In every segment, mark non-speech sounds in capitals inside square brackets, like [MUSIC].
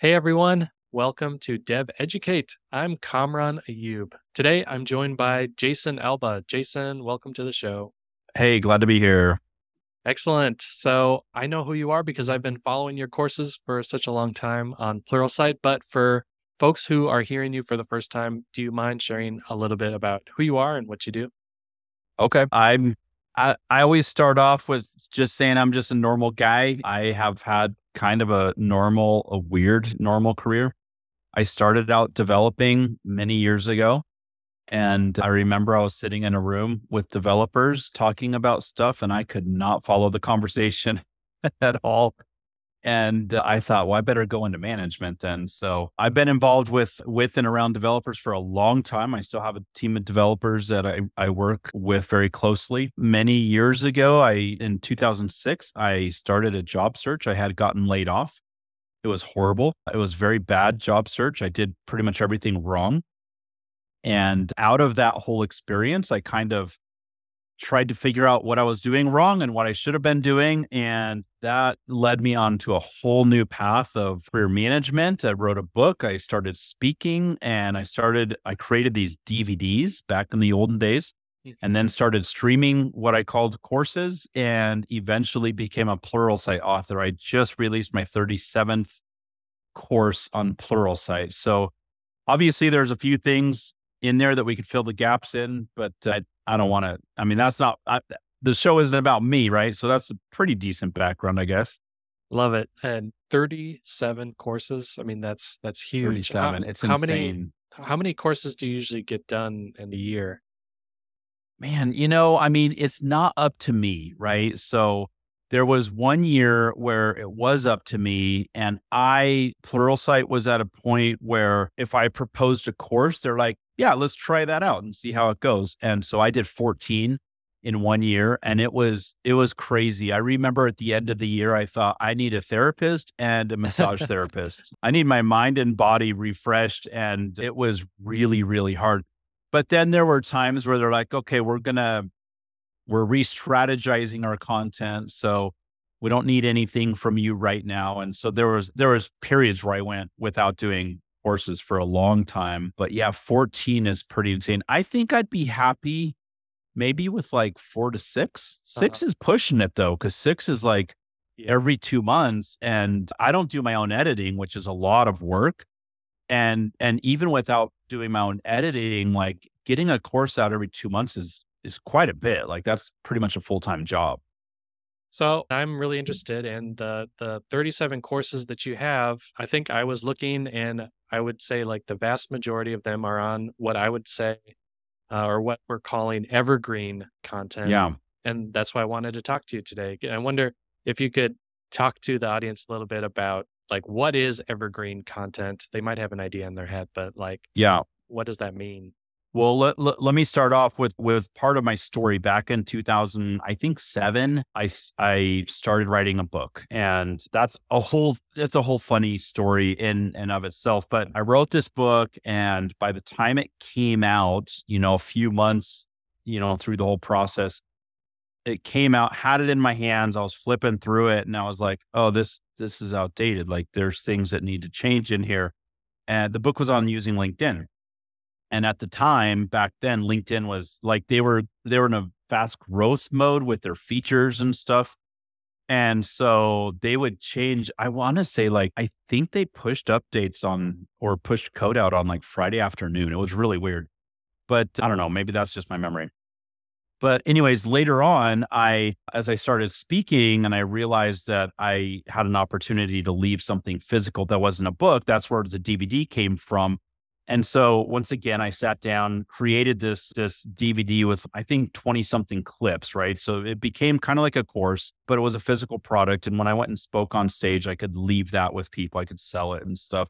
Hey everyone, welcome to DevEducate. I'm Kamran Ayub. Today I'm joined by Jason Alba. Jason, welcome to the show. Hey, glad to be here. Excellent. So I know who you are because I've been following your courses for such a long time on Pluralsight. But for folks who are hearing you for the first time, do you mind sharing a little bit about who you are and what you do? Okay. I'm I, I always start off with just saying I'm just a normal guy. I have had kind of a normal, a weird normal career. I started out developing many years ago. And I remember I was sitting in a room with developers talking about stuff, and I could not follow the conversation [LAUGHS] at all. And uh, I thought, well, I better go into management then. So I've been involved with with and around developers for a long time. I still have a team of developers that I, I work with very closely. Many years ago, I in 2006, I started a job search. I had gotten laid off. It was horrible. It was very bad job search. I did pretty much everything wrong. And out of that whole experience, I kind of tried to figure out what I was doing wrong and what I should have been doing. And that led me on to a whole new path of career management. I wrote a book, I started speaking, and I started, I created these DVDs back in the olden days. Mm. And then started streaming what I called courses and eventually became a Pluralsight author. I just released my 37th course on Pluralsight. So obviously, there's a few things in there that we could fill the gaps in, but uh, I, I don't want to. I mean, that's not I, the show isn't about me, right? So that's a pretty decent background, I guess. Love it. And 37 courses. I mean, that's that's huge. 37. How, it's how insane. many how many courses do you usually get done in a year? Man, you know, I mean, it's not up to me, right? So there was one year where it was up to me and I Pluralsight was at a point where if I proposed a course, they're like, yeah, let's try that out and see how it goes. And so I did 14 in one year and it was it was crazy. I remember at the end of the year I thought I need a therapist and a massage [LAUGHS] therapist. I need my mind and body refreshed and it was really really hard. But then there were times where they're like, "Okay, we're going to we're re-strategizing our content so we don't need anything from you right now and so there was there was periods where i went without doing courses for a long time but yeah 14 is pretty insane i think i'd be happy maybe with like four to 6 6 uh-huh. is pushing it though because six is like every two months and i don't do my own editing which is a lot of work and and even without doing my own editing like getting a course out every two months is is quite a bit. Like that's pretty much a full time job. So I'm really interested in the the 37 courses that you have. I think I was looking, and I would say like the vast majority of them are on what I would say, uh, or what we're calling evergreen content. Yeah, and that's why I wanted to talk to you today. I wonder if you could talk to the audience a little bit about like what is evergreen content. They might have an idea in their head, but like, yeah, what does that mean? Well, let, let, let, me start off with with part of my story. Back in 2000, I think seven, I I started writing a book, and that's a whole that's a whole funny story in and of itself. But I wrote this book, and by the time it came out, you know, a few months, you know, through the whole process, it came out. Had it in my hands. I was flipping through it, and I was like, "Oh, this this is outdated. Like, there's things that need to change in here." And the book was on using LinkedIn and at the time back then, LinkedIn was like they were they were in a fast growth mode with their features and stuff. And so they would change. I want to say, like, I think they pushed updates on or pushed code out on like Friday afternoon. It was really weird. But I don't know. Maybe that's just my memory. But, anyways, later on, I, as I started speaking and I realized that I had an opportunity to leave something physical that wasn't a book, that's where the DVD came from. And so once again, I sat down, created this this DVD with I think 20 something clips, right? So it became kind of like a course, but it was a physical product. And when I went and spoke on stage, I could leave that with people. I could sell it and stuff.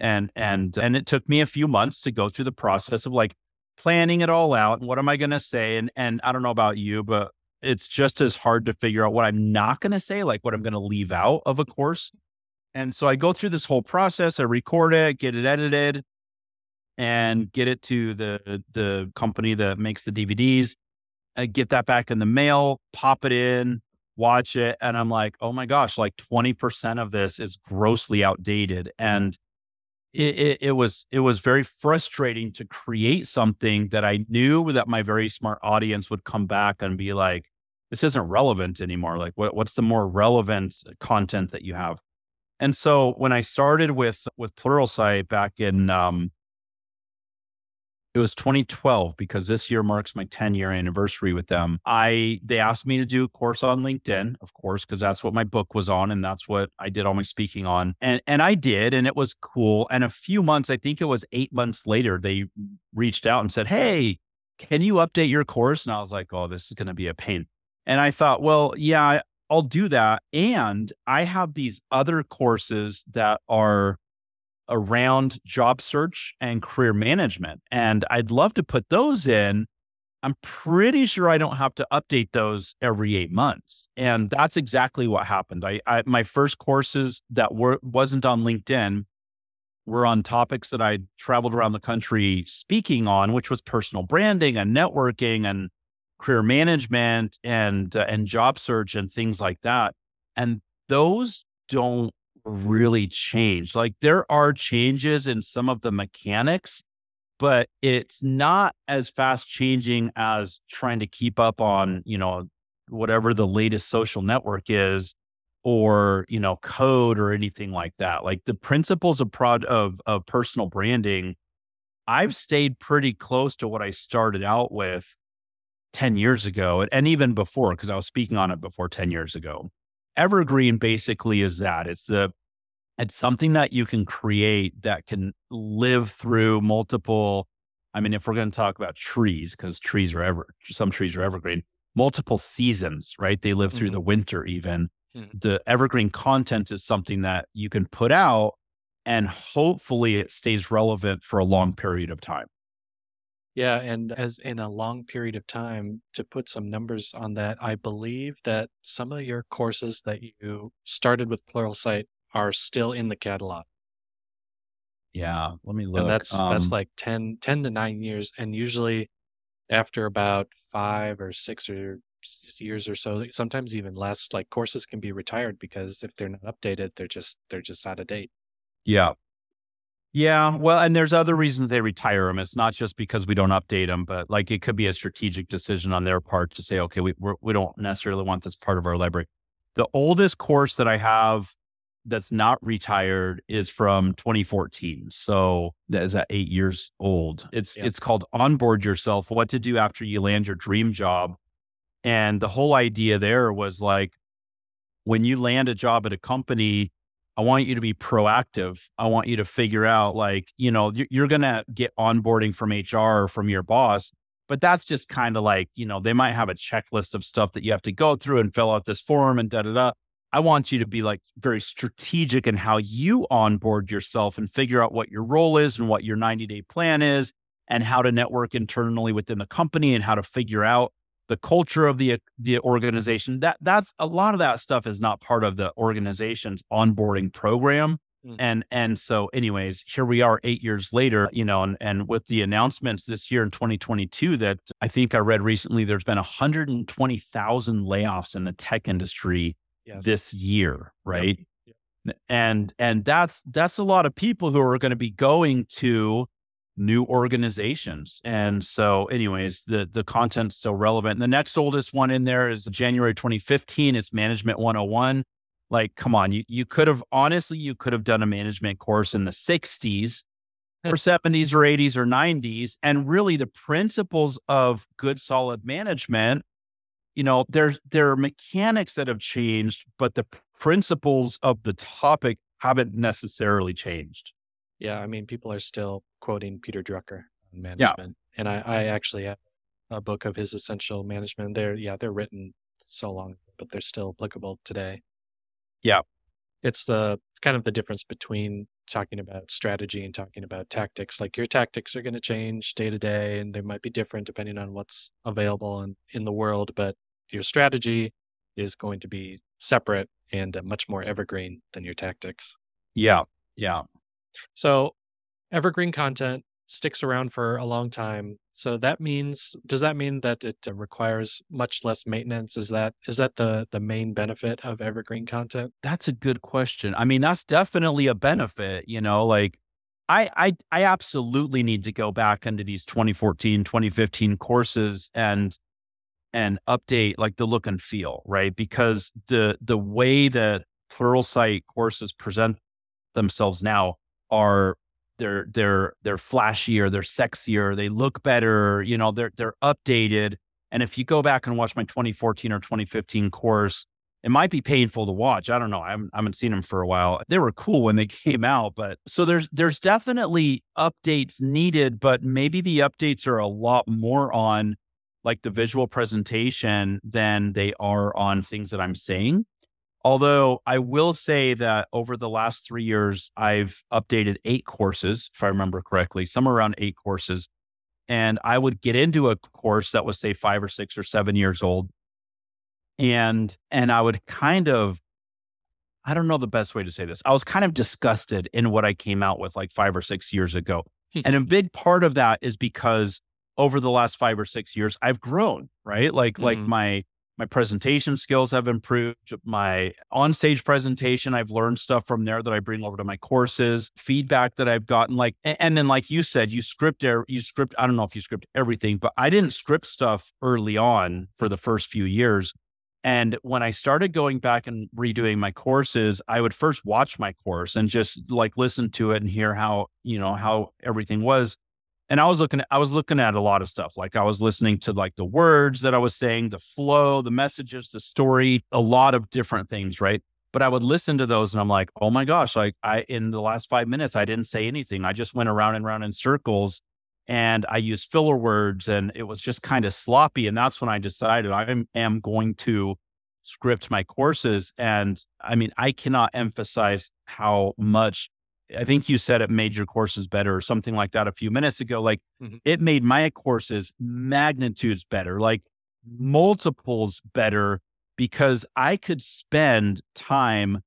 And and and it took me a few months to go through the process of like planning it all out. What am I gonna say? And and I don't know about you, but it's just as hard to figure out what I'm not gonna say, like what I'm gonna leave out of a course. And so I go through this whole process, I record it, get it edited, and get it to the the company that makes the DVDs. I get that back in the mail, pop it in, watch it, and I'm like, oh my gosh, like 20% of this is grossly outdated. And it, it, it, was it was very frustrating to create something that I knew that my very smart audience would come back and be like, this isn't relevant anymore. Like, what, what's the more relevant content that you have? And so when I started with with Pluralsight back in um, it was 2012 because this year marks my 10 year anniversary with them. I they asked me to do a course on LinkedIn, of course, because that's what my book was on and that's what I did all my speaking on. And and I did and it was cool. And a few months, I think it was 8 months later, they reached out and said, "Hey, can you update your course?" And I was like, "Oh, this is going to be a pain." And I thought, "Well, yeah, I'll do that. And I have these other courses that are around job search and career management. And I'd love to put those in. I'm pretty sure I don't have to update those every eight months. And that's exactly what happened. I, I my first courses that were wasn't on LinkedIn were on topics that I traveled around the country speaking on, which was personal branding and networking and career management and uh, and job search and things like that. And those don't really changed. Like there are changes in some of the mechanics, but it's not as fast changing as trying to keep up on, you know, whatever the latest social network is or, you know, code or anything like that. Like the principles of prod of of personal branding, I've stayed pretty close to what I started out with 10 years ago and, even before because I was speaking on it before 10 years ago evergreen basically is that it's the it's something that you can create that can live through multiple i mean if we're going to talk about trees because trees are ever some trees are evergreen multiple seasons right they live through mm-hmm. the winter even mm-hmm. the evergreen content is something that you can put out and hopefully it stays relevant for a long period of time yeah, and as in a long period of time, to put some numbers on that, I believe that some of your courses that you started with Pluralsight are still in the catalog. Yeah, let me look. And that's um, that's like 10, 10 to nine years, and usually after about five or six or years or so, sometimes even less, like courses can be retired because if they're not updated, they're just they're just out of date. Yeah, yeah, well, and there's other reasons they retire them. It's not just because we don't update them, but like it could be a strategic decision on their part to say, okay, we we're, we do not necessarily want this part of our library. The oldest course that I have that's not retired is from 2014. So that is that eight years old. It's it's called Onboard Yourself: What to Do After You Land Your Dream Job. And the whole idea there was like, when you land a job at a company, I want you to be proactive. I want you to figure out, like, you know, you're, going to get onboarding from HR or from your boss, but that's just kind of like, you know, they might have a checklist of stuff that you have to go through and fill out this form and da da da. I want you to be like very strategic in how you onboard yourself and figure out what your role is and what your 90 day plan is and how to network internally within the company and how to figure out the culture of the the organization that that's a lot of that stuff is not part of the organization's onboarding program mm. and and so anyways here we are 8 years later you know and and with the announcements this year in 2022 that I think I read recently there's been 120,000 layoffs in the tech industry yes. this year right yep. Yep. and and that's that's a lot of people who are going to be going to new organizations. And so, anyways, the the content's still relevant. The next oldest one in there is January 2015. It's Management 101. Like, come on, you you could have honestly, you could have done a management course in the 60s or 70s or 80s or 90s. And really the principles of good solid management, you know, there there are mechanics that have changed, but the principles of the topic haven't necessarily changed. Yeah, I mean, people are still quoting Peter Drucker on management, yeah. and I, I mm-hmm. actually have a book of his essential management. They're yeah, they're written so long, but they're still applicable today. Yeah, it's the kind of the difference between talking about strategy and talking about tactics. Like your tactics are going to change day to day, and they might be different depending on what's available in, in the world, but your strategy is going to be separate and uh, much more evergreen than your tactics. Yeah, yeah. So evergreen content sticks around for a long time. So that means does that mean that it uh, requires much less maintenance? Is that is that the the main benefit of evergreen content? That's a good question. I mean, that's definitely a benefit, you know, like I I I absolutely need to go back into these 2014, 2015 courses and and update like the look and feel, right? Because the the way that Pluralsight courses present themselves now are they're they're they're flashier, they're sexier, they look better, you know, they're they're updated. And if you go back and watch my 2014 or 2015 course, it might be painful to watch. I don't know. I haven't, I haven't seen them for a while. They were cool when they [LAUGHS] came out, but so there's there's definitely updates needed, but maybe the updates are a lot more on like the visual presentation than they are on things that I'm saying. Although I will say that over the last three years, I've updated eight courses, if I remember correctly, somewhere around eight courses. And I would get into a course that was, say, five or six or seven years old. And and I would kind of I don't know the best way to say this. I was kind of disgusted in what I came out with like five or six years ago. and a big part of that is because over the last five or six years, I've grown, right? Like, mm-hmm. like my, my presentation skills have improved. My on-stage presentation, I've learned stuff from there that I bring over to my courses, feedback that I've gotten. Like, and, then like you said, you script, there. you script. I don't know if you script everything, but I didn't script stuff early on for the first few years. And when I started going back and redoing my courses, I would first watch my course and just like listen to it and hear how, you know, how everything was and I was looking at, I was looking at a lot of stuff. Like I was listening to like the words that I was saying, the flow, the messages, the story, a lot of different things, right? But I would listen to those and I'm like, oh my gosh, like I in the last five minutes, I didn't say anything. I just went around and around in circles and I used filler words and it was just kind of sloppy. And that's when I decided I am going to script my courses. And I mean, I cannot emphasize how much I think you said it made your courses better or something like that a few minutes ago. Like mm-hmm. it made my courses magnitudes better, like multiples better because I could spend time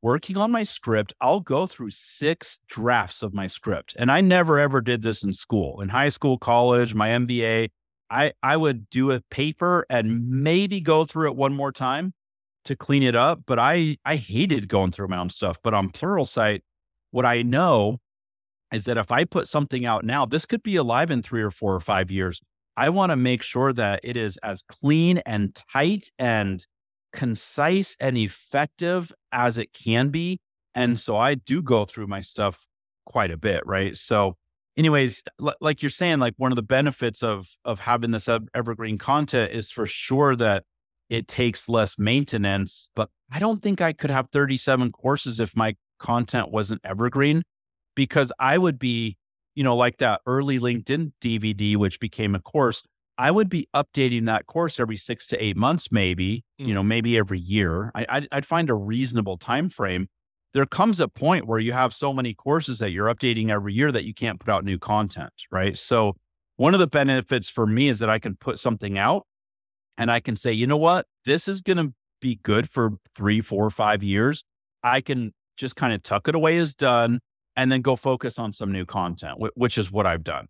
working on my script. I'll go through six drafts of my script. And I never ever did this in school, in high school, college, my MBA. I, I would do a paper and maybe go through it one more time to clean it up. But I, I hated going through my own stuff. But on Pluralsight, what I know is that if I put something out now, this could be alive in three or four or five years. I want to make sure that it is as clean and tight and concise and effective as it can be. And so I do go through my stuff quite a bit, right? So, anyways, l- like you're saying, like one of the benefits of of having this evergreen content is for sure that it takes less maintenance. But I don't think I could have 37 courses if my content wasn't evergreen because I would be, you know, like that early LinkedIn DVD, which became a course. I would be updating that course every six to eight months, maybe, mm. you know, maybe every year. I, I'd, I'd find a reasonable time frame. There comes a point where you have so many courses that you're updating every year that you can't put out new content, right? So, one of the benefits for me is that I can put something out and I can say, you know what, this is going to be good for three, four, five years. I can just kind of tuck it away as done and then go focus on some new content, which is what I've done.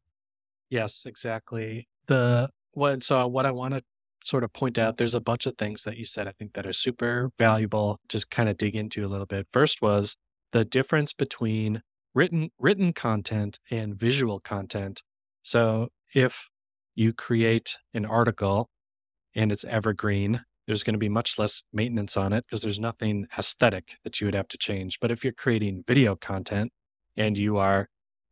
Yes, exactly. The what so what I want to sort of point out there's a bunch of things that you said I think that are super valuable just kind of dig into a little bit. First was the difference between written written content and visual content. So if you create an article and it's evergreen there's going to be much less maintenance on it because there's nothing aesthetic that you would have to change. But if you're creating video content and you are,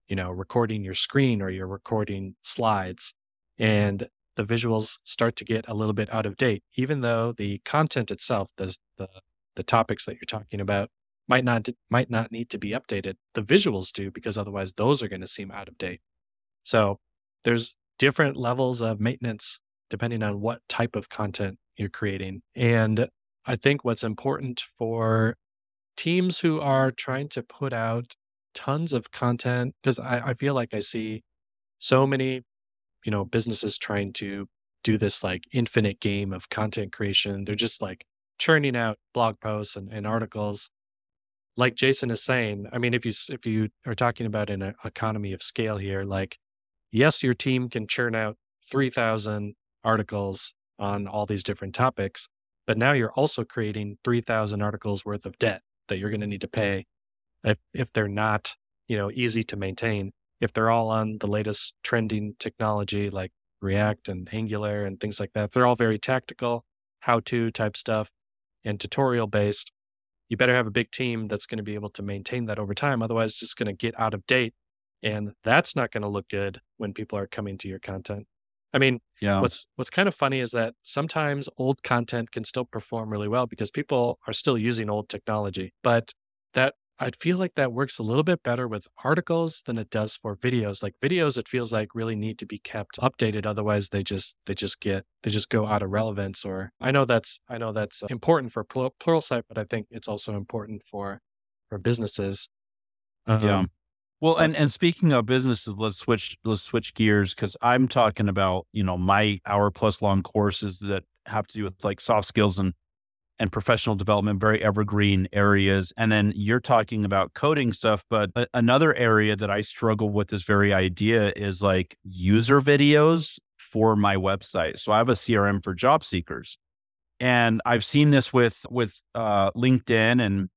you know, recording your screen or you're recording slides and the visuals start to get a little bit out of date, even though the content itself, the, the, the topics that you're talking about might not, might not need to be updated. The visuals do because otherwise those are going to seem out of date. So there's different levels of maintenance depending on what type of content you're creating. And I think what's important for teams who are trying to put out tons of content, because I, I feel like I see so many, you know, businesses trying to do this like infinite game of content creation. They're just like churning out blog posts and, and articles. Like Jason is saying, I mean, if you if you are talking about an uh, economy of scale here, like yes, your team can churn out 3,000 articles on all these different topics, but now you're also creating 3,000 articles worth of debt that you're going to need to pay if, if they're not, you know, easy to maintain. If they're all on the latest trending technology like React and Angular and things like that, they're all very tactical, how to type stuff and tutorial based. You better have a big team that's going to be able to maintain that over time. Otherwise, it's just going to get out of date. And that's not going to look good when people are coming to your content. I mean, Yeah. what's what's kind of funny is that sometimes old content can still perform really well because people are still using old technology. But that I feel like that works a little bit better with articles than it does for videos. Like videos, it feels like really need to be kept updated. Otherwise, they just they just get they just go out of relevance. Or I know that's I know that's uh, important for Plur- Pluralsight, but I think it's also important for for businesses. Yeah. Um, Well, and and speaking of businesses, let's switch let's switch gears because I'm talking about you know my hour plus long courses that have to do with like soft skills and and professional development, very evergreen areas. And then you're talking about coding stuff, but a- another area that I struggle with this very idea is like user videos for my website. So I have a CRM for job seekers, and I've seen this with with uh, LinkedIn and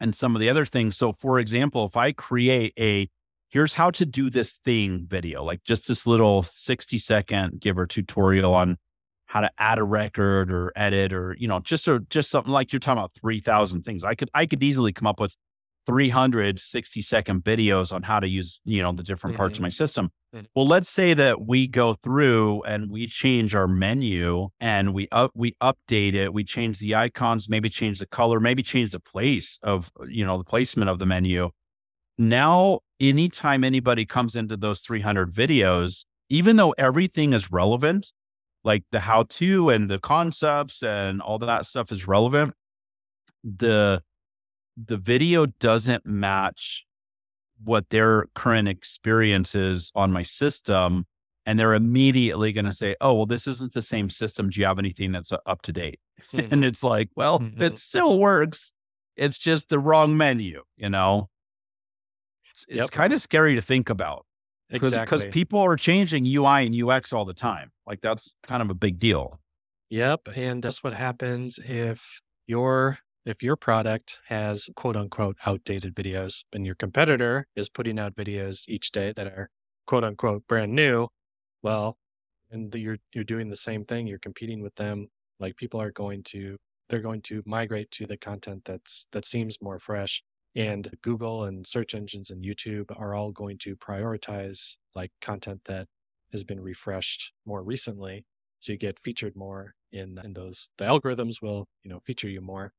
and some of the other things. So, for example, if I create a here's how to do this thing video, like just this little 60 second give or tutorial on how to add a record or edit or, you know, just or just something like you're talking about 3000 things. I could, I could easily come up with 360 second videos on how to use, you know, the different parts of Mhm. my system. Mhm. Well, let's say that we go through and we change our menu and we up we update it, we change the icons, maybe change the color, maybe change the place of, you know, the placement of the menu. Now, anytime anybody comes into those 300 videos, even though everything is relevant, like the how to and the concepts and all that stuff is relevant, the the video doesn't match what their current experience is on my system. And they're immediately going to say, oh, well, this isn't the same system. Do you have anything that's uh, up to date? Mhm. And it's like, well, Mhm. it still works. It's just the wrong menu, you know? It's, it's Yep. kind of scary to think about because exactly. people are changing UI and UX all the time. Like that's kind of a big deal. Yep, and that's what happens if your if your product has quote unquote outdated videos and your competitor is putting out videos each day that are quote unquote brand new, well, and the, you're you're doing the same thing, you're competing with them, like people are going to they're going to migrate to the content that's that seems more fresh and Google and search engines and YouTube are all going to prioritize like content that has been refreshed more recently so you get featured more in in those the algorithms will you know feature you more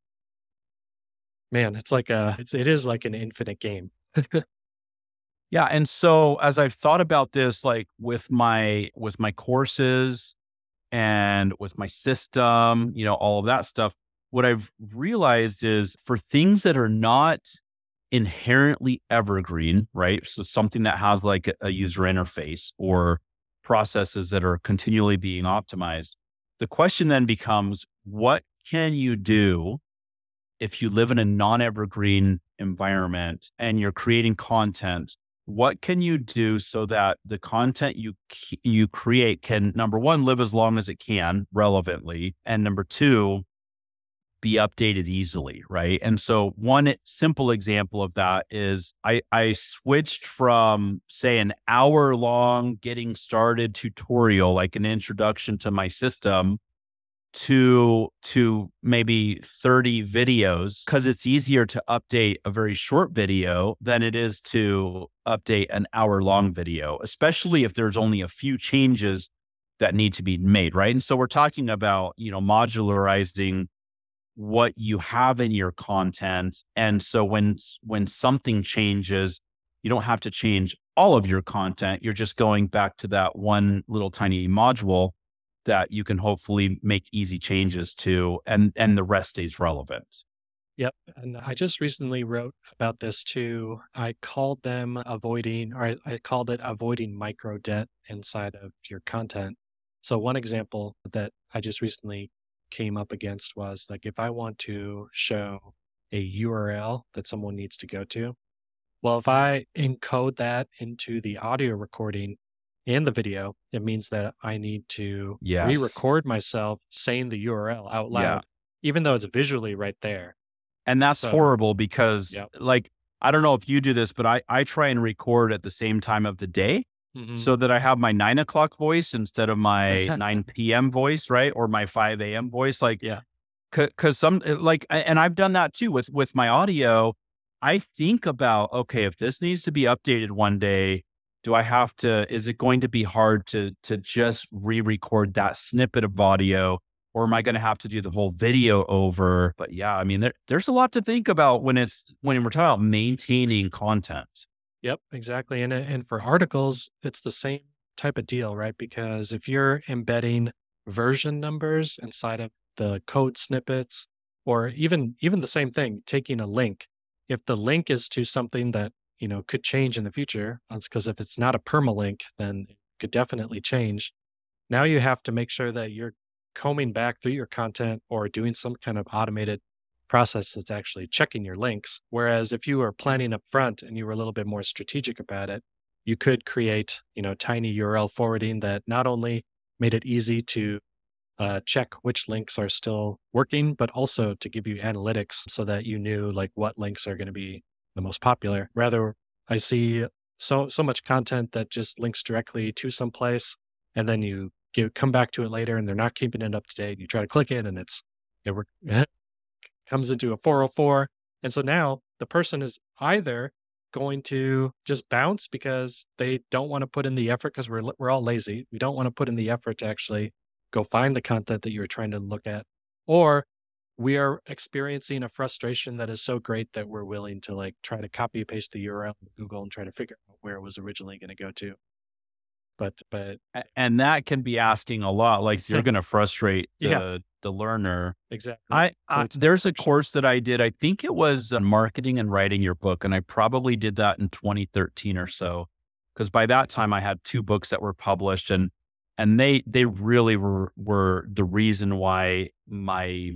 man it's like a it's it is like an infinite game [LAUGHS] Yeah, and so as I've thought about this like with my with my courses and with my system, you know, all of that stuff, what I've realized is for things that are not inherently evergreen, right? So something that has like a, user interface or processes that are continually being optimized. The question then becomes what can you do if you live in a non-evergreen environment and you're creating content what can you do so that the content you you create can number one live as long as it can relevantly and number two be updated easily right? And so one simple example of that is i i switched from say an hour long getting started tutorial like an introduction to my system to to maybe 30 videos because it's easier to update a very short video than it is to update an hour long video especially if there's only a few changes that need to be made right? And so we're talking about you know modularizing what you have in your content and so when when something changes you don't have to change all of your content you're just going back to that one little tiny module that you can hopefully make easy changes to and and the rest stays relevant Yep. And I just recently wrote about this too. I called them avoiding, or I, I called it avoiding micro debt inside of your content. So, one example that I just recently came up against was like if I want to show a URL that someone needs to go to, well, if I encode that into the audio recording, and the video, it means that I need to Yes. re-record myself saying the URL out loud, Yeah. even though it's visually right there. And that's So- horrible because Yep. like I don't know if you do this, but I, I try and record at the same time of the day Mhm. so that I have my nine o'clock voice instead of my [LAUGHS] 9 p.m. voice, right? Or my 5 a.m. voice. Like, Yeah. Cause some like, and I've done that too with, with my audio. I think about, okay, if this needs to be updated one day, do I have to, is it going to be hard to, to just re-record that snippet of audio? Or am I going to have to do the whole video over? But yeah, I mean, there, there's a lot to think about when it's, when we're talking about maintaining content. Yep, exactly. And and for articles, it's the same type of deal, right? Because if you're embedding version numbers inside of the code snippets, or even even the same thing, taking a link, if the link is to something that you know could change in the future, because if it's not a permalink, then it could definitely change. Now you have to make sure that you're combing back through your content or doing some kind of automated process that's actually checking your links. Whereas if you were planning up front and you were a little bit more strategic about it, you could create, you know, tiny URL forwarding that not only made it easy to uh, check which links are still working, but also to give you analytics so that you knew like what links are going to be the most popular. Rather, I see so so much content that just links directly to some place, and then you give, come back to it later, and they're not keeping it up to date. You try to click it, and it's it re- [LAUGHS] comes into a 404, and so now the person is either going to just bounce because they don't want to put in the effort because we're we're all lazy. We don't want to put in the effort to actually go find the content that you're trying to look at, or we are experiencing a frustration that is so great that we're willing to like try to copy paste the URL in Google and try to figure out where it was originally going to go to. But but And that can be asking a lot. Like [LAUGHS] you're going to frustrate the, Yeah. the learner. exactly, I, I there's a course that I did. I think it was uh, marketing and writing your book, and I probably did that in 2013 or so. Because by that time, I had two books that were published, and and they they really were were the reason why my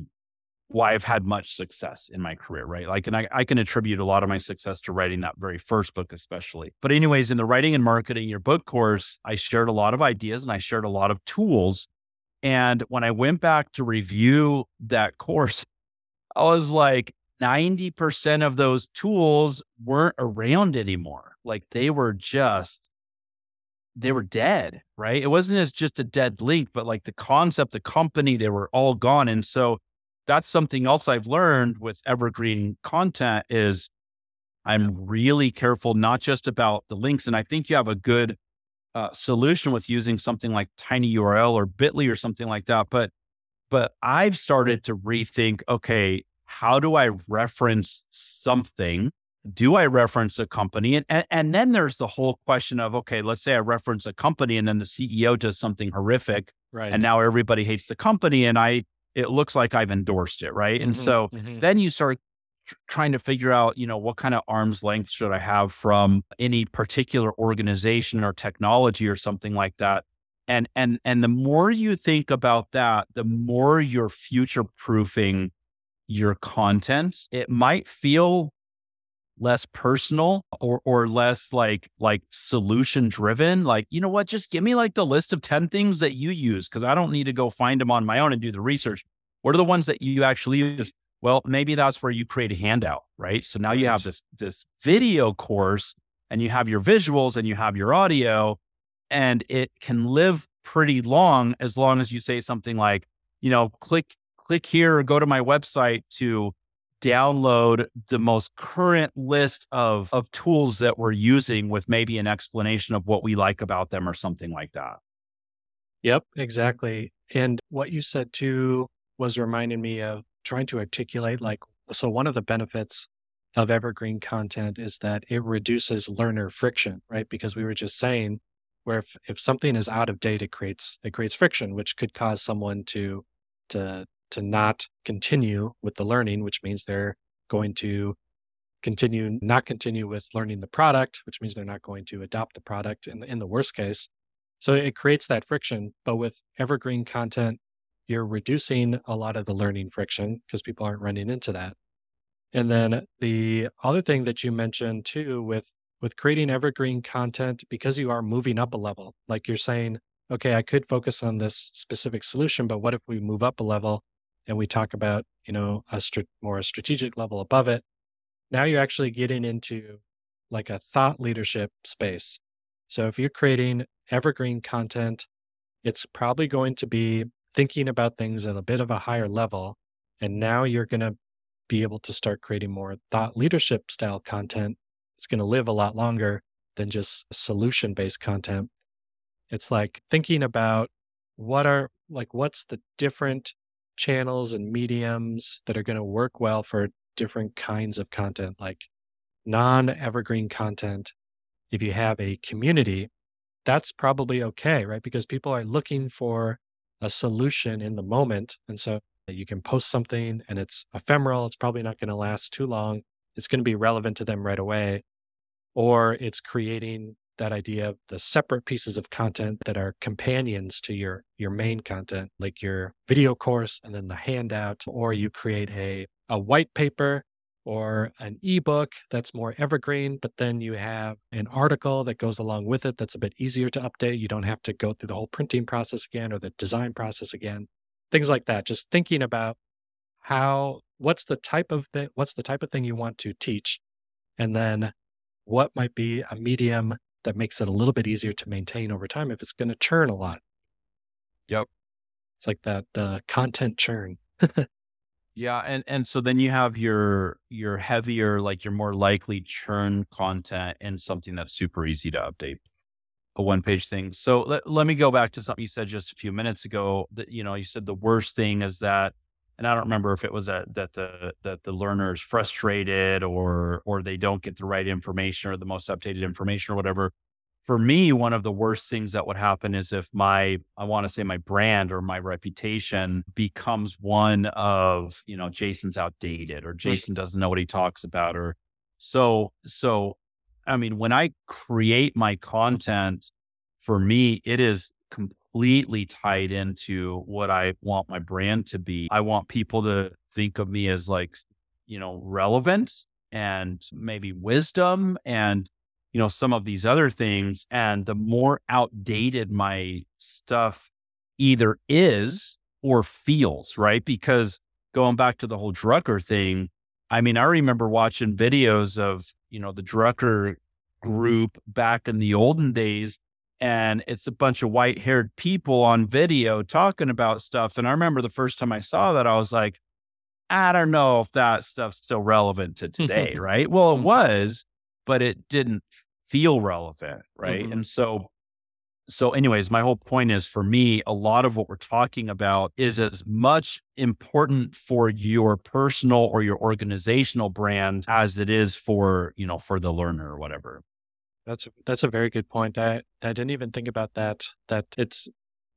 why I've had much success in my career, right? Like, and I, I can attribute a lot of my success to writing that very first book, especially. But, anyways, in the writing and marketing your book course, I shared a lot of ideas and I shared a lot of tools. And when I went back to review that course, I was like, 90% of those tools weren't around anymore. Like they were just, they were dead, right? It wasn't as just a dead link, but like the concept, the company, they were all gone. And so that's something else I've learned with evergreen content is I'm really careful, not just about the links. And I think you have a good uh, solution with using something like tiny URL or Bitly or something like that. But, but I've started to rethink, okay, how do I reference something? Do I reference a company? And, and, and then there's the whole question of, okay, let's say I reference a company and then the CEO does something horrific right. and now everybody hates the company and I, it looks like I've endorsed it. Right. And Mhm, so mhm. then you start tr- trying to figure out, you know, what kind of arm's length should I have from any particular organization or technology or something like that. And and and the more you think about that, the more you're future proofing your content. It might feel less personal or or less like like solution driven like you know what? Just give me like the list of 10 things that you use because i don't need to go find them on my own and do the research. What are the ones that you actually use? Well maybe that's where you create a handout right? So now you have this this video course and you have your visuals and you have your audio and it can live pretty long as long as you say something like you know click click here or go to my website to download the most current list of of tools that we're using with maybe an explanation of what we like about them or something like that. Yep, exactly. And what you said too was reminding me of trying to articulate like, so one of the benefits of evergreen content is that it reduces learner friction, right? Because we were just saying where if, if something is out of date, it creates, it creates friction, which could cause someone to, to, to not continue with the learning, which means they're going to continue, not continue with learning the product, which means they're not going to adopt the product in the, in the worst case. So it creates that friction. But with evergreen content, you're reducing a lot of the learning friction because people aren't running into that. And then the other thing that you mentioned too with with creating evergreen content, because you are moving up a level, like you're saying, okay, I could focus on this specific solution, but what if we move up a level and we talk about, you know, a more strategic level above it? Now you're actually getting into like a thought leadership space. So if you're creating evergreen content, it's probably going to be thinking about things at a bit of a higher level. And now you're going to be able to start creating more thought leadership style content. It's going to live a lot longer than just solution based content. It's like thinking about what are like what's the different channels and mediums that are going to work well for different kinds of content like non evergreen content. If you have a community, that's probably okay, right? Because people are looking for a solution in the moment. And so you can post something and it's ephemeral. It's probably not going to last too long. It's going to be relevant to them right away. Or it's creating that idea of the separate pieces of content that are companions to your your main content like your video course and then the handout or you create a a white paper or an ebook that's more evergreen but then you have an article that goes along with it that's a bit easier to update. You don't have to go through the whole printing process again or the design process again. Things like that. Just thinking about how what's the type of thing what's the type of thing you want to teach? And then what might be a medium that makes it a little bit easier to maintain over time if it's going to churn a lot. Yep. It's like that uh, content churn. [LAUGHS] yeah, and and so then you have your your heavier, like your more likely churn content and something that's super easy to update. A one page thing. So let, let me go back to something you said just a few minutes ago. That you know, you said the worst thing is that and I don't remember if it was that that the that the learner is frustrated or or they don't get the right information or the most updated information or whatever. For me, one of the worst things that would happen is if my I want to say my brand or my reputation becomes one of, you know, Jason's outdated or Jason doesn't know what he talks about or so so I mean, when I create my content, for me, it is completely tied into what I want my brand to be. I want people to think of me as like, you know, relevant and maybe wisdom and, you know, some of these other things. And the more outdated my stuff either is or feels, right? Because going back to the whole Drucker thing, I mean, I remember watching videos of, you know, the Drucker group back in the olden days and it's a bunch of white haired people on video talking about stuff. And I remember the first time I saw that, I was like, I don't know if that stuff's still relevant to today, [LAUGHS] right? Well, it was, but it didn't feel relevant, right? Mm-hmm. And so, so, anyways, my whole point is for me, a lot of what we're talking about is as much important for your personal or your organizational brand as it is for, you know, for the learner or whatever. That's that's a very good point. I I didn't even think about that. That it's,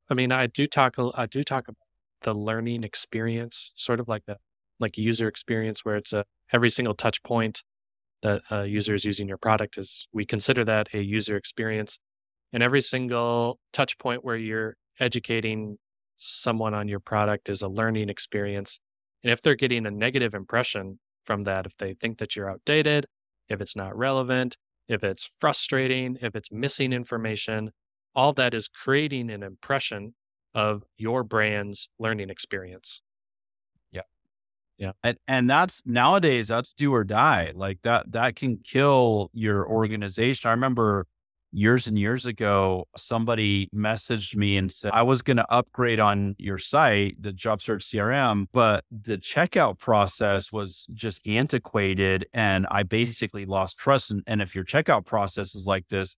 I mean, I do talk I do talk about the learning experience, sort of like the like user experience, where it's a every single touch point that a user is using your product is we consider that a user experience, and every single touch point where you're educating someone on your product is a learning experience. And if they're getting a negative impression from that, if they think that you're outdated, if it's not relevant, if it's frustrating, if it's missing information, all that is creating an impression of your brand's learning experience. Yeah. Yeah. And and that's nowadays that's do or die. Like that that can kill your organization. I remember years and years ago, somebody messaged me and said, I was going to upgrade on your site, the JobSearch CRM, but the checkout process was just antiquated and I basically lost trust. And, and if your checkout process is like this,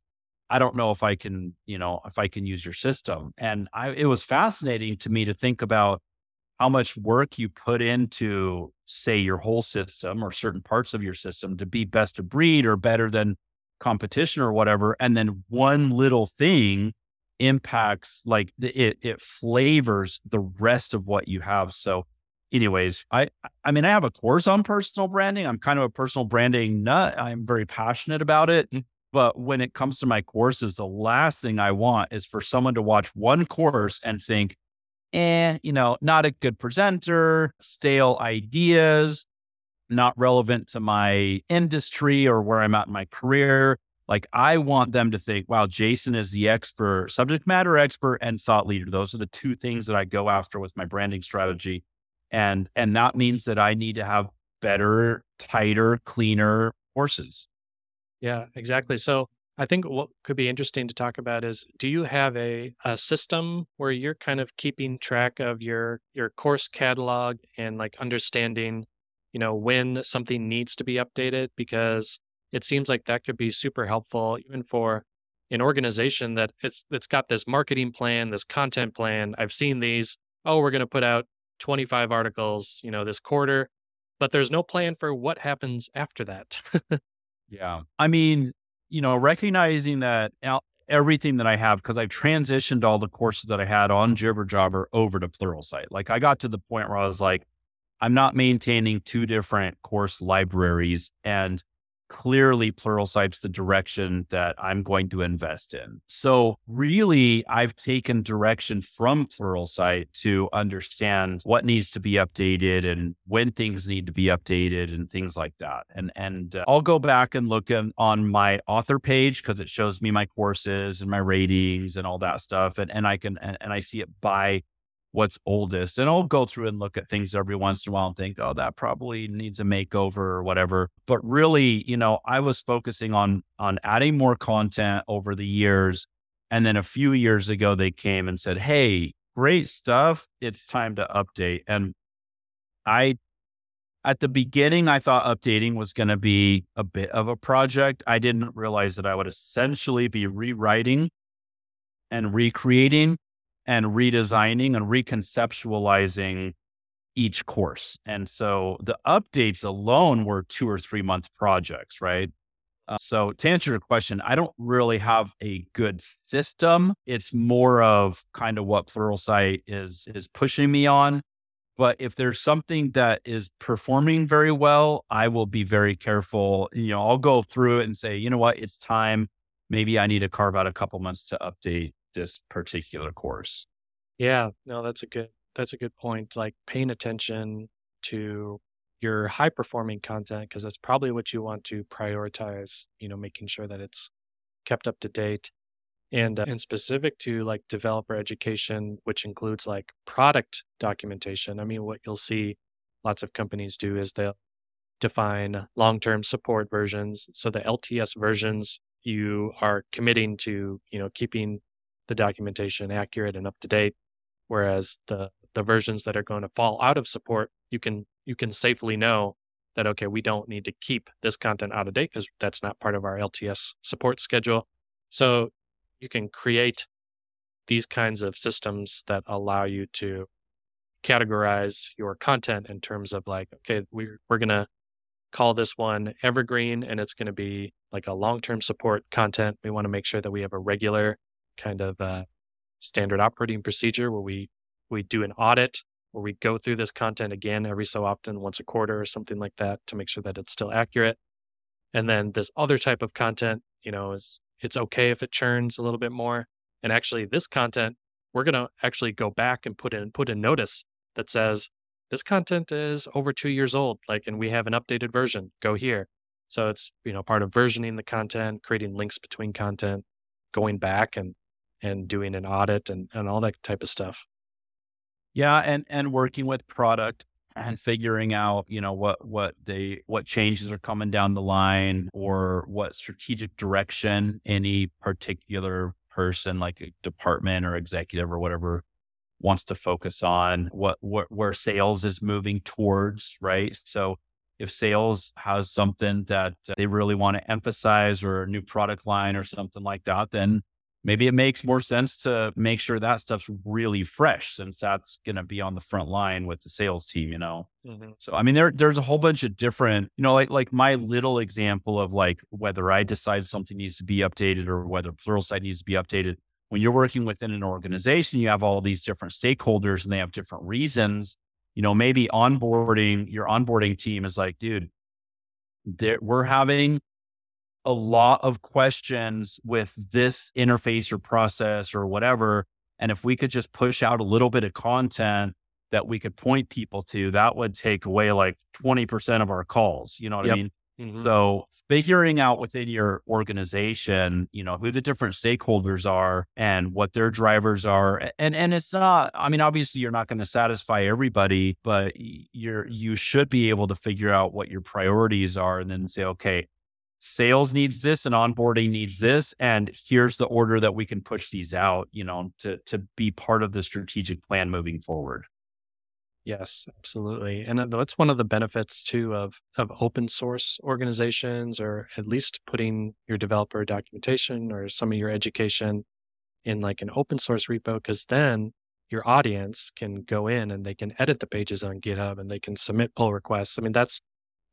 I don't know if I can, you know, if I can use your system. And I, it was fascinating to me to think about how much work you put into, say, your whole system or certain parts of your system to be best of breed or better than competition or whatever and then one little thing impacts like it it flavors the rest of what you have so anyways i i mean i have a course on personal branding i'm kind of a personal branding nut i'm very passionate about it mm. but when it comes to my courses the last thing i want is for someone to watch one course and think eh you know not a good presenter stale ideas not relevant to my industry or where I'm at in my career. Like I want them to think, wow, Jason is the expert, subject matter expert and thought leader. Those are the two things that I go after with my branding strategy. And and that means that I need to have better, tighter, cleaner courses. Yeah, exactly. So I think what could be interesting to talk about is do you have a, a system where you're kind of keeping track of your your course catalog and like understanding, you know, when something needs to be updated? Because it seems like that could be super helpful even for an organization that it's it's got this marketing plan, this content plan. I've seen these. Oh, we're going to put out 25 articles, you know, this quarter, but there's no plan for what happens after that. [LAUGHS] yeah. I mean, you know, recognizing that everything that I have, because I've transitioned all the courses that I had on Jibber Jobber over to Pluralsight. Like I got to the point where I was like, I'm not maintaining two different course libraries. And clearly Pluralsight's the direction that I'm going to invest in. So really, I've taken direction from Pluralsight to understand what needs to be updated and when things need to be updated and things like that. And and uh, I'll go back and look in, on my author page because it shows me my courses and my ratings and all that stuff. And and I can and, and I see it by what's oldest. And I'll go through and look at things every once in a while and think, oh, that probably needs a makeover or whatever. But really, you know, I was focusing on on adding more content over the years. And then a few years ago, they came and said, Hey, great stuff. It's time to update. And I at the beginning, I thought updating was going to be a bit of a project. I didn't realize that I would essentially be rewriting and recreating and redesigning and reconceptualizing each course. And so the updates alone were two or three month projects, right? Uh, so to answer your question, I don't really have a good system. It's more of kind of what Pluralsight is is pushing me on. But if there's something that is performing very well, I will be very careful. You know, I'll go through it and say, you know what, it's time. Maybe I need to carve out a couple months to update this particular course. Yeah, no, that's a good that's a good point. Like paying attention to your high performing content because that's probably what you want to prioritize. You know, making sure that it's kept up to date, and uh, and specific to like developer education, which includes like product documentation. I mean, what you'll see lots of companies do is they'll define long term support versions. So the LTS versions you are committing to, you know, keeping the documentation accurate and up to date. Whereas the the versions that are going to fall out of support, you can you can safely know that okay, we don't need to keep this content out of date because that's not part of our LTS support schedule. So you can create these kinds of systems that allow you to categorize your content in terms of like, okay, we're we're gonna call this one evergreen and it's going to be like a long-term support content. We want to make sure that we have a regular kind of uh, standard operating procedure where we we do an audit where we go through this content again every so often, once a quarter or something like that, to make sure that it's still accurate. And then this other type of content, you know, is it's okay if it churns a little bit more. And actually, this content, we're gonna actually go back and put in put a notice that says this content is over two years old, like, and we have an updated version. Go here. So it's you know part of versioning the content, creating links between content, going back and and doing an audit and, and all that type of stuff. Yeah, and and working with product and mm-hmm. figuring out, you know, what what they what changes are coming down the line or what strategic direction any particular person like a department or executive or whatever wants to focus on what, what where sales is moving towards, right? So if sales has something that uh, they really want to emphasize or a new product line or something like that, then maybe it makes more sense to make sure that stuff's really fresh since that's going to be on the front line with the sales team you know? Mm-hmm. so i mean there there's a whole bunch of different you know like like my little example of like whether i decide something needs to be updated or whether Pluralsight needs to be updated. When you're working within an organization you have all these different stakeholders and they have different reasons. You know maybe onboarding your onboarding team is like dude we're having a lot of questions with this interface or process or whatever. And if we could just push out a little bit of content that we could point people to, that would take away like 20% of our calls. You know what yep. I mean? Mm-hmm. So figuring out within your organization, you know, who the different stakeholders are and what their drivers are. And and it's not, I mean, obviously you're not going to satisfy everybody, but you're you should be able to figure out what your priorities are and then say, okay, sales needs this and onboarding needs this and here's the order that we can push these out you know to to be part of the strategic plan moving forward Yes, absolutely. And that's one of the benefits too of of open source organizations or at least putting your developer documentation or some of your education in like an open source repo because then your audience can go in and they can edit the pages on GitHub and they can submit pull requests. I mean that's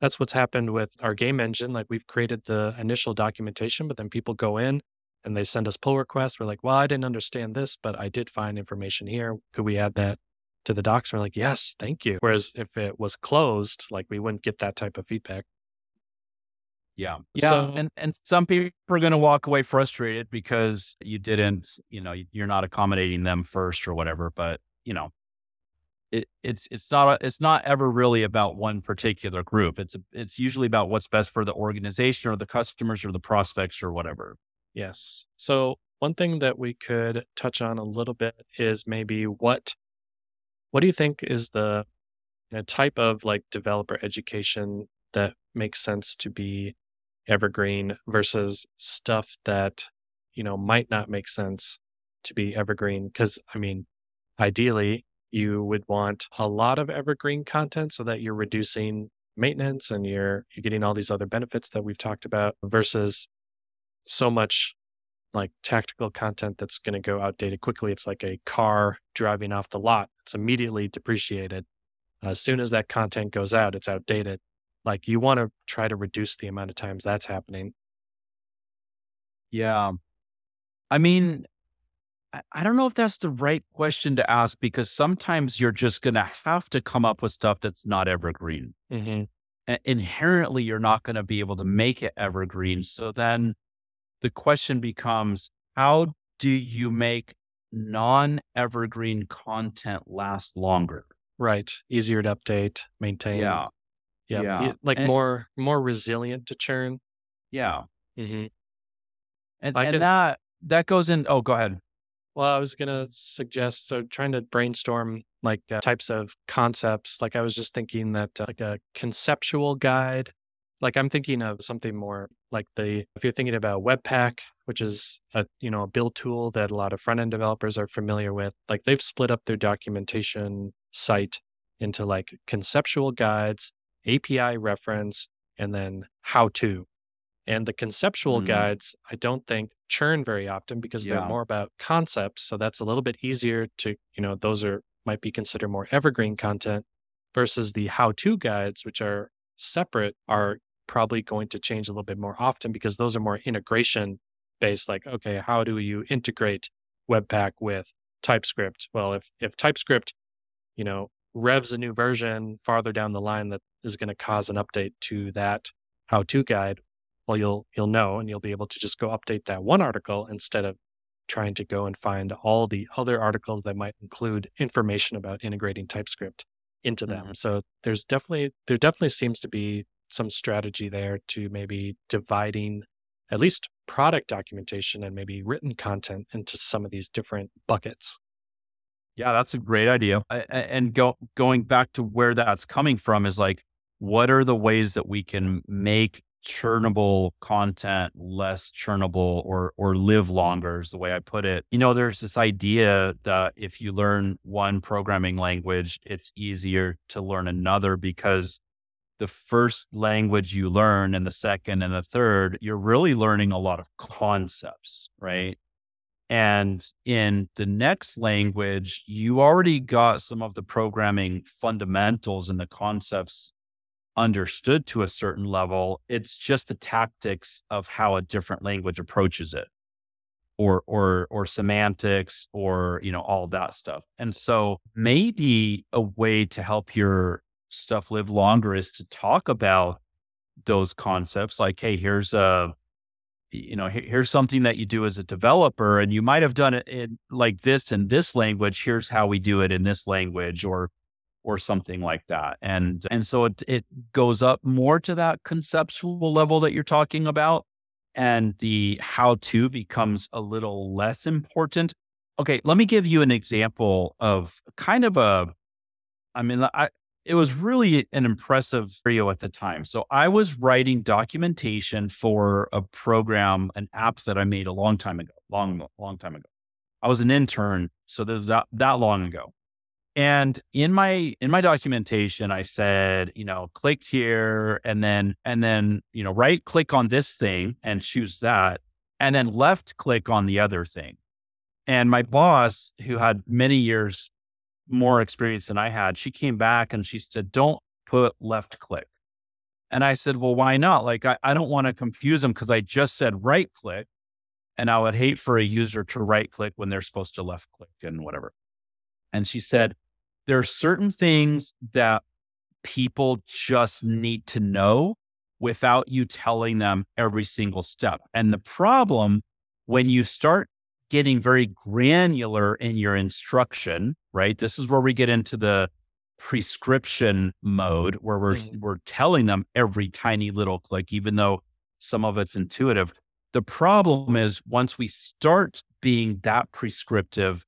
that's what's happened with our game engine. Like we've created the initial documentation, but then people go in and they send us pull requests. We're like, well, I didn't understand this, but I did find information here. Could we add that to the docs we're like, yes, thank you. Whereas if it was closed, like we wouldn't get that type of feedback. Yeah. Yeah. So, and, and some people are going to walk away frustrated because you didn't, you know, you're not accommodating them first or whatever. But, you know, it, it's it's not a, it's not ever really about one particular group. It's it's usually about what's best for the organization or the customers or the prospects or whatever. Yes. So one thing that we could touch on a little bit is maybe what what do you think is the, the type of like developer education that makes sense to be evergreen versus stuff that, you know, might not make sense to be evergreen? Because, I mean, ideally, you would want a lot of evergreen content so that you're reducing maintenance and you're you're getting all these other benefits that we've talked about versus so much like tactical content that's going to go outdated quickly. It's like a car driving off the lot. It's immediately depreciated. As soon as that content goes out, it's outdated. Like you want to try to reduce the amount of times that's happening. Yeah. I mean, I don't know if that's the right question to ask because sometimes you're just going to have to come up with stuff that's not evergreen. Mm-hmm. Inherently, you're not going to be able to make it evergreen. So then the question becomes how do you make non evergreen content last longer? Right. Easier to update, maintain. Yeah. Yeah. yeah. Like and, more more resilient to churn. Yeah. Mm-hmm. And, and could, that that goes in. Oh, go ahead. Well, I was gonna suggest so trying to brainstorm like uh, types of concepts. Like I was just thinking that uh, like a conceptual guide like I'm thinking of something more like the if you're thinking about Webpack, which is a you know a build tool that a lot of front end developers are familiar with, like they've split up their documentation site into like conceptual guides, API reference, and then how to. And the conceptual mm. guides, I don't think churn very often because yeah. they're more about concepts. So that's a little bit easier to, you know, those are might be considered more evergreen content versus the how to guides, which are separate, are probably going to change a little bit more often because those are more integration based like okay how do you integrate webpack with typescript well if if typescript you know revs a new version farther down the line that is going to cause an update to that how to guide well you'll you'll know and you'll be able to just go update that one article instead of trying to go and find all the other articles that might include information about integrating typescript into them mm-hmm. so there's definitely there definitely seems to be some strategy there to maybe dividing at least product documentation and maybe written content into some of these different buckets. Yeah, that's a great idea. And go, going back to where that's coming from is like, what are the ways that we can make churnable content less churnable or or live longer is the way I put it. You know, there's this idea that if you learn one programming language, it's easier to learn another because the first language you learn and the second and the third, you're really learning a lot of concepts, right? And in the next language, you already got some of the programming fundamentals and the concepts understood to a certain level. It's just the tactics of how a different language approaches it. Or, or or semantics or you know all that stuff and so maybe a way to help your stuff live longer is to talk about those concepts like hey here's a you know here's something that you do as a developer and you might have done it in like this in this language here's how we do it in this language or or something like that. And and so it it goes up more to that conceptual level that you're talking about and the how to becomes a little less important. Okay, let me give you an example of kind of a I mean I it was really an impressive video at the time. So I was writing documentation for a program, an app that I made a long time ago, long, long time ago. I was an intern, so this is that, that long ago. And in my in my documentation, I said, you know, click here and then and then, you know, right click on this thing and choose that, and then left click on the other thing. And my boss, who had many years more experience than I had, she came back and she said, Don't put left click. And I said, Well, why not? Like, I, I don't want to confuse them because I just said right click. And I would hate for a user to right click when they're supposed to left click and whatever. And she said, There are certain things that people just need to know without you telling them every single step. And the problem when you start getting very granular in your instruction, right? This is where we get into the prescription mode where we're mm-hmm. we're telling them every tiny little click even though some of it's intuitive. The problem is once we start being that prescriptive,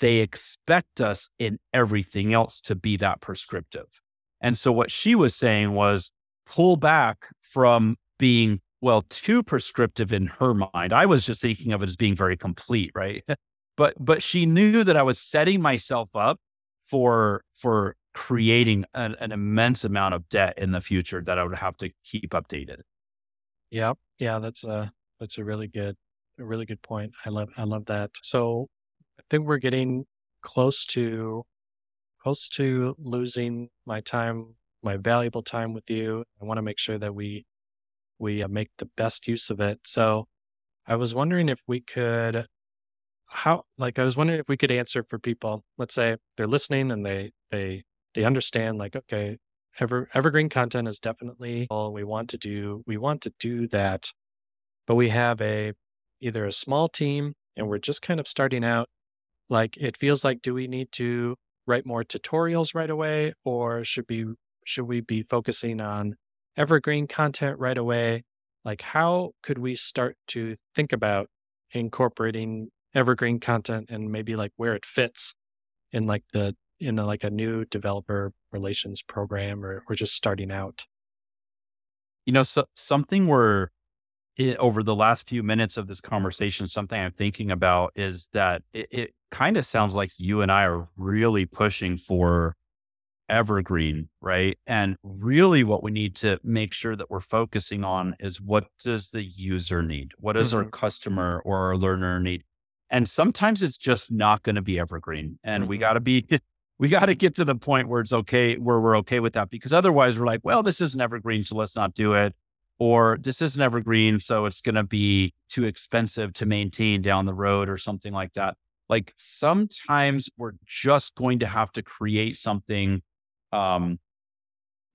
they expect us in everything else to be that prescriptive. And so what she was saying was pull back from being well too prescriptive in her mind. I was just thinking of it as being very complete, right? [LAUGHS] but but she knew that I was setting myself up for for creating an, an immense amount of debt in the future that I would have to keep updated. Yep. Yeah, that's a that's a really good a really good point. I love I love that. So think we're getting close to close to losing my time, my valuable time with you. I want to make sure that we we uh, make the best use of it. So I was wondering if we could how like I was wondering if we could answer for people. Let's say they're listening and they they they understand like okay, ever evergreen content is definitely all we want to do. We want to do that, but we have a either a small team and we're just kind of starting out. Like it feels like do we need to write more tutorials right away or should be should we be focusing on evergreen content right away? Like, how could we start to think about incorporating evergreen content and maybe like where it fits in like the in a, like a new developer relations program or or just starting out? You know, so, something we're it, over the last few minutes of this conversation, something I'm thinking about is that it, it kind of sounds like you and I are really pushing for evergreen, right? And really what we need to make sure that we're focusing on is what does the user need? What does mm-hmm. our customer or our learner need? And sometimes it's just not going to be evergreen. And mm-hmm. [LAUGHS] we got to be we got to get to the point where it's okay where we're okay with that because otherwise we're like, well, this isn't evergreen, so let's not do it. Or this isn't evergreen, so it's going to be too expensive to maintain down the road or something like that. Like sometimes we're just going to have to create something um,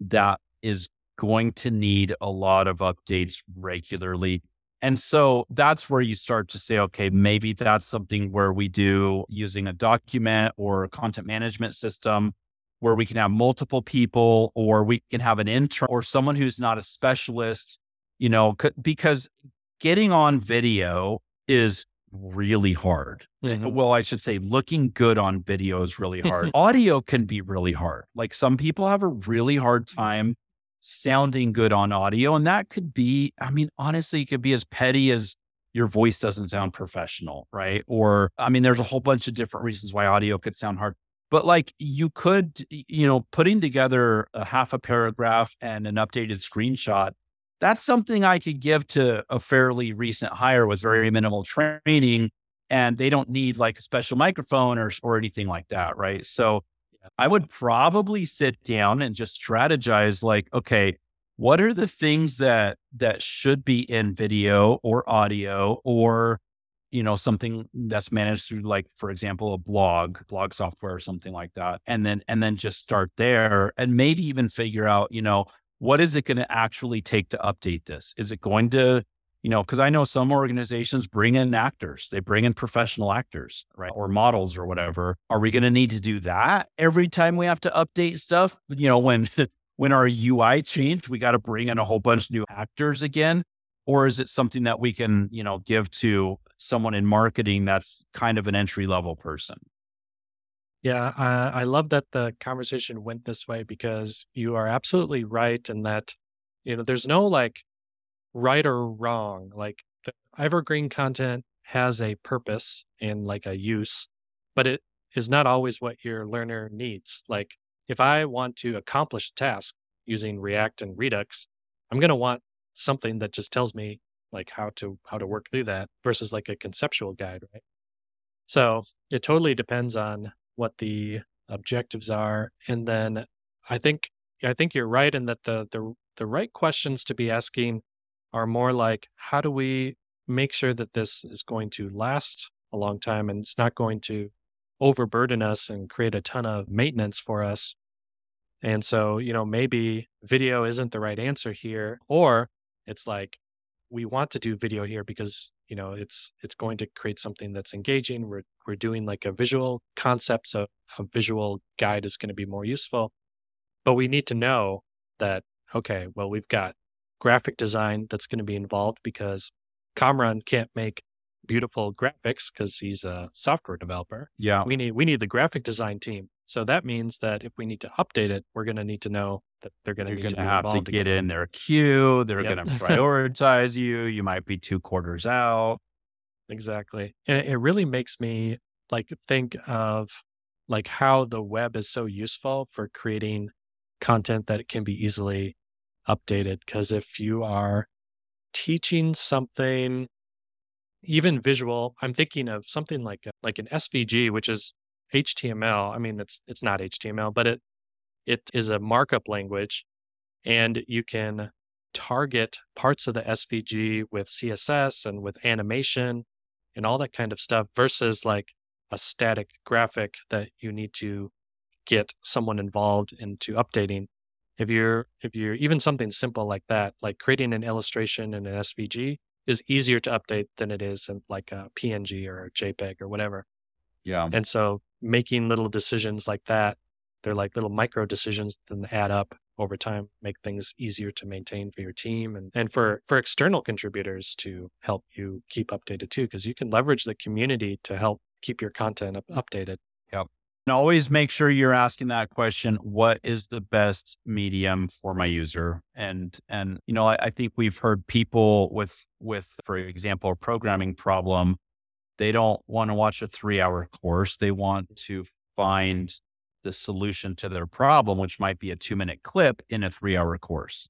that is going to need a lot of updates regularly. And so that's where you start to say, okay, maybe that's something where we do using a document or a content management system where we can have multiple people or we can have an intern or someone who's not a specialist, you know, because getting on video is really hard. Mm-hmm. Well, I should say looking good on video is really hard. [LAUGHS] audio can be really hard. Like some people have a really hard time sounding good on audio. And that could be, I mean, honestly, it could be as petty as your voice doesn't sound professional, right? Or, I mean, there's a whole bunch of different reasons why audio could sound hard. But like you could, you know, putting together a half a paragraph and an updated screenshot that's something I could give to a fairly recent hire with very minimal training. And they don't need like a special microphone or, or anything like that. Right. So I would probably sit down and just strategize like, okay, what are the things that that should be in video or audio or you know something that's managed through like for example a blog blog software or something like that and then and then just start there and maybe even figure out you know what is it going to actually take to update this? Is it going to you know, because I know some organizations bring in actors, they bring in professional actors, right? Or models or whatever. Are we going to need to do that every time we have to update stuff? You know, when [LAUGHS] when our UI changed, we got to bring in a whole bunch of new actors again? Or is it something that we can, you know, give to someone in marketing that's kind of an entry level person? Yeah, uh, I love that the conversation went this way because you are absolutely right in that, you know, there's no like right or wrong. Like the evergreen content has a purpose and like a use, but it is not always what your learner needs. Like if I want to accomplish a task using React and Redux, I'm going to want something that just tells me like how to how to work through that versus like a conceptual guide, right? So it totally depends on what the objectives are, and then I think I think you're right in that the the the right questions to be asking are more like how do we make sure that this is going to last a long time and it's not going to overburden us and create a ton of maintenance for us. And so, you know, maybe video isn't the right answer here, or it's like we want to do video here because you know it's it's going to create something that's engaging. We're we're doing like a visual concept, so a visual guide is going to be more useful. But we need to know that okay, well, we've got graphic design that's going to be involved because Kamran can't make beautiful graphics because he's a software developer. Yeah. We need we need the graphic design team. So that means that if we need to update it, we're going to need to know they're going to You're going to to have to get in their queue. They're Yep. going [LAUGHS] to prioritize you. You might be two quarters out. Exactly. And it- really makes me like think of like how the web is so useful for creating content that can be easily updated. Cause if you are teaching something even visual, I'm thinking of something like like an SVG, which is HTML. I mean, it's it's not HTML, but it it is a markup language, and you can target parts of the SVG with CSS and with animation and all that kind of stuff versus like a static graphic that you need to get someone involved into updating. If you're if you're even something simple like that, like creating an illustration in an SVG is easier to update than it is in like a PNG or a JPEG or whatever. Yeah. And so making little decisions like that, they're like little micro decisions that add up over time, make things easier to maintain for your team and, and for, for external contributors to help you keep updated too, because you can leverage the community to help keep your content up, updated. And always make sure you're asking that question, what is the best medium for my user? And and you know, I, I think we've heard people with with, for example, a programming problem, they don't want to watch a three hour course. They want to find the solution to their problem, which might be a two minute clip in a three hour course.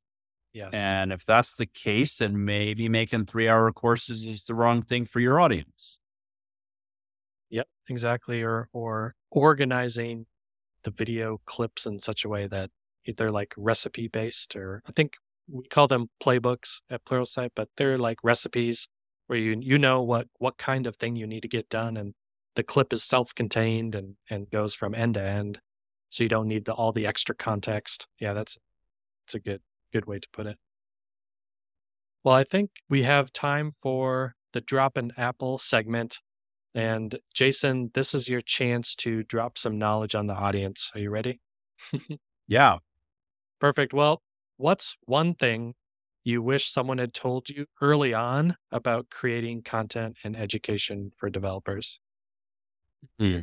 Yes. And if that's the case, then maybe making three hour courses is the wrong thing for your audience. Yep, exactly. Or or organizing the video clips in such a way that they're like recipe based, or I think we call them playbooks at Pluralsight, but they're like recipes where you you know what what kind of thing you need to get done, and the clip is self contained and and goes from end to end, so you don't need the, all the extra context. Yeah, that's it's a good good way to put it. Well, I think we have time for the drop an apple segment. And Jason, this is your chance to drop some knowledge on the audience. Are you ready? [LAUGHS] Yeah. Perfect. Well, what's one thing you wish someone had told you early on about creating content and education for developers? Hmm.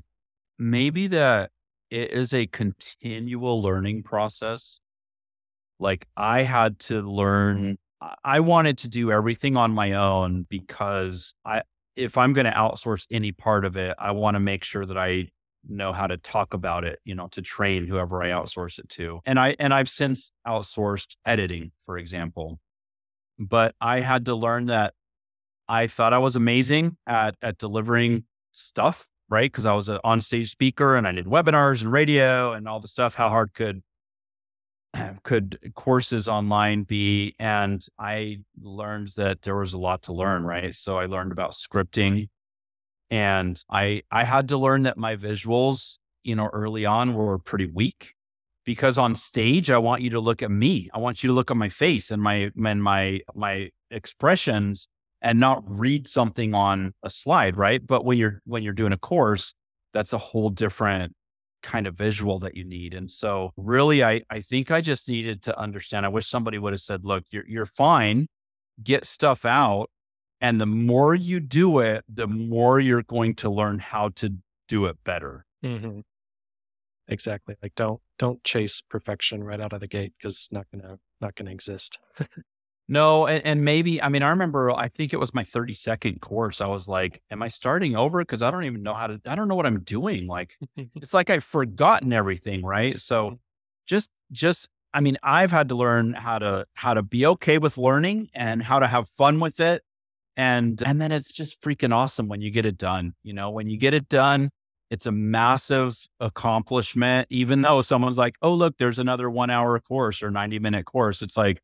maybe that it is a continual learning process. Like I had to learn, mm-hmm. I- I wanted to do everything on my own because I, if I'm going to outsource any part of it, I want to make sure that I know how to talk about it, you know, to train whoever I outsource it to. And I, and I've since outsourced editing, for example, but I had to learn that I thought I was amazing at, at delivering stuff right? Because I was an on-stage speaker and I did webinars and radio and all the stuff. How hard could [CLEARS THROAT] could courses online be? And I learned that there was a lot to learn, right? So I learned about scripting, and I I had to learn that my visuals, you know, early on were pretty weak. Because on stage, I want you to look at me. I want you to look at my face and my and my my expressions and not read something on a slide, right? But when you're when you're doing a course, that's a whole different kind of visual that you need. And so really I I think I just needed to understand. I wish somebody would have said, look, you're you're fine. Get stuff out. And the more you do it, the more you're going to learn how to do it better. Mm-hmm. Exactly. Like don't don't chase perfection right out of the gate because it's not gonna not gonna exist. [LAUGHS] No, and, and maybe I mean I remember I think it was my 30 second course. I was like, am I starting over? Because I don't even know how to I don't know what I'm doing. Like [LAUGHS] it's like I've forgotten everything, right? So mm. just just I mean, I've had to learn how to how to be okay with learning and how to have fun with it. And and then it's just freaking awesome when you get it done. You know, when you get it done, it's a massive accomplishment. Even though someone's like, oh, look, there's another one hour course or 90 minute course. It's like,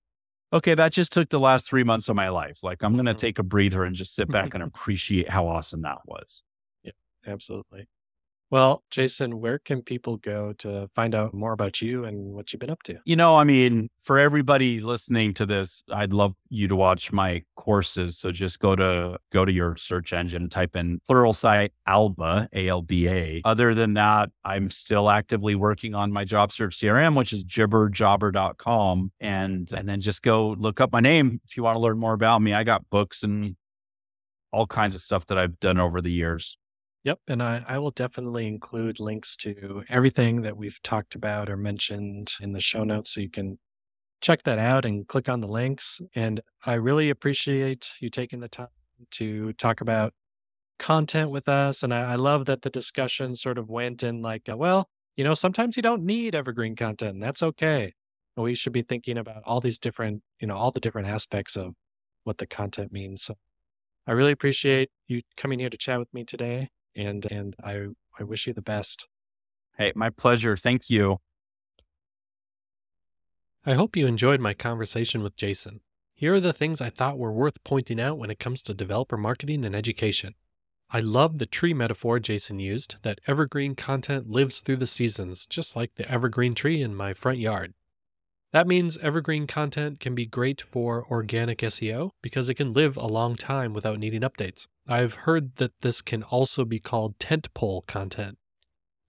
okay, that just took the last three months of my life. Like I'm going to mm-hmm. take a breather and just sit back and [LAUGHS] appreciate how awesome that was. Yeah, absolutely. Well, Jason, where can people go to find out more about you and what you've been up to? You know, I mean, for everybody listening to this, I'd love you to watch my courses. So just go to go to your search engine, type in Pluralsight Alba, A L B A. Other than that, I'm still actively working on my job search CRM, which is jibberjobber.com. And and then just go look up my name if you want to learn more about me. I got books and all kinds of stuff that I've done over the years. Yep. And I, I will definitely include links to everything that we've talked about or mentioned in the show notes so you can check that out and click on the links. And I really appreciate you taking the time to talk about content with us. And I, I love that the discussion sort of went in like, uh, well, you know, sometimes you don't need evergreen content, that's okay. We should be thinking about all these different, you know, all the different aspects of what the content means. So I really appreciate you coming here to chat with me today and and I I wish you the best. Hey, my pleasure. Thank you. I hope you enjoyed my conversation with Jason. Here are the things I thought were worth pointing out when it comes to developer marketing and education. I love the tree metaphor Jason used that evergreen content lives through the seasons, just like the evergreen tree in my front yard. That means evergreen content can be great for organic SEO because it can live a long time without needing updates. I've heard that this can also be called tentpole content.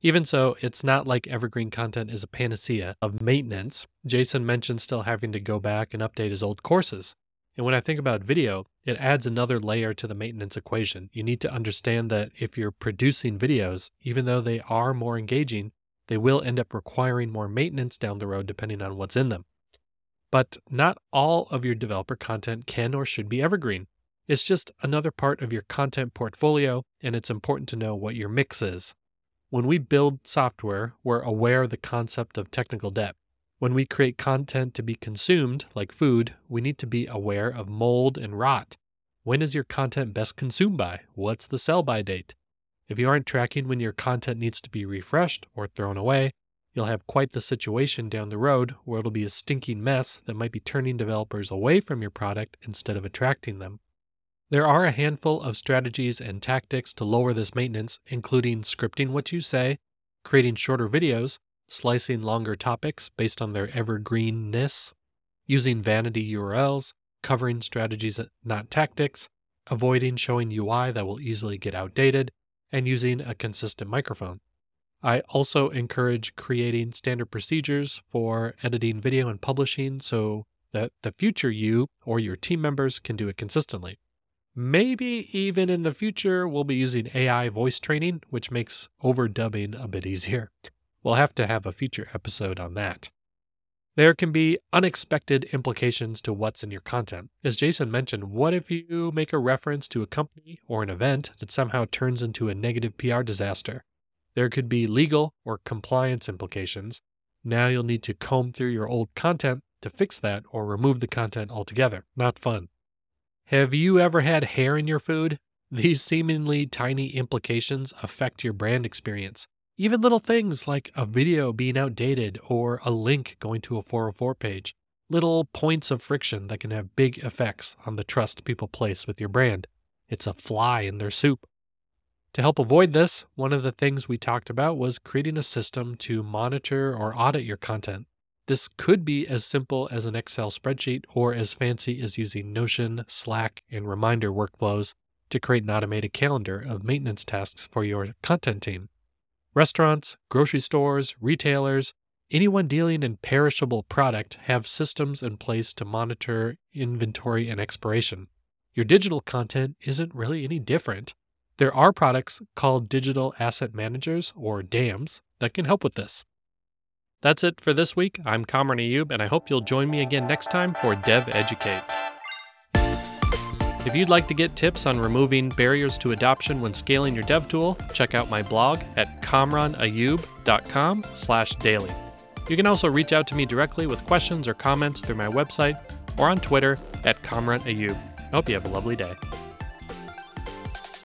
Even so, it's not like evergreen content is a panacea of maintenance. Jason mentioned still having to go back and update his old courses. And when I think about video, it adds another layer to the maintenance equation. You need to understand that if you're producing videos, even though they are more engaging, they will end up requiring more maintenance down the road depending on what's in them. But not all of your developer content can or should be evergreen. It's just another part of your content portfolio, and it's important to know what your mix is. When we build software, we're aware of the concept of technical debt. When we create content to be consumed, like food, we need to be aware of mold and rot. When is your content best consumed by? What's the sell by date? If you aren't tracking when your content needs to be refreshed or thrown away, you'll have quite the situation down the road where it'll be a stinking mess that might be turning developers away from your product instead of attracting them. There are a handful of strategies and tactics to lower this maintenance, including scripting what you say, creating shorter videos, slicing longer topics based on their evergreenness, using vanity URLs, covering strategies, not tactics, avoiding showing UI that will easily get outdated, and using a consistent microphone. I also encourage creating standard procedures for editing video and publishing so that the future you or your team members can do it consistently. Maybe even in the future, we'll be using AI voice training, which makes overdubbing a bit easier. We'll have to have a future episode on that. There can be unexpected implications to what's in your content. As Jason mentioned, what if you make a reference to a company or an event that somehow turns into a negative PR disaster? There could be legal or compliance implications. Now you'll need to comb through your old content to fix that or remove the content altogether. Not fun. Have you ever had hair in your food? These seemingly tiny implications affect your brand experience. Even little things like a video being outdated or a link going to a 404 page. Little points of friction that can have big effects on the trust people place with your brand. It's a fly in their soup. To help avoid this, one of the things we talked about was creating a system to monitor or audit your content. This could be as simple as an Excel spreadsheet or as fancy as using Notion, Slack, and reminder workflows to create an automated calendar of maintenance tasks for your content team. Restaurants, grocery stores, retailers, anyone dealing in perishable product have systems in place to monitor inventory and expiration. Your digital content isn't really any different. There are products called digital asset managers or DAMs that can help with this. That's it for this week. I'm Kamran Ayub, and I hope you'll join me again next time for DevEducate. If you'd like to get tips on removing barriers to adoption when scaling your dev tool, check out my blog at kamranayub.com slash daily. You can also reach out to me directly with questions or comments through my website or on Twitter at Ayub. I hope you have a lovely day.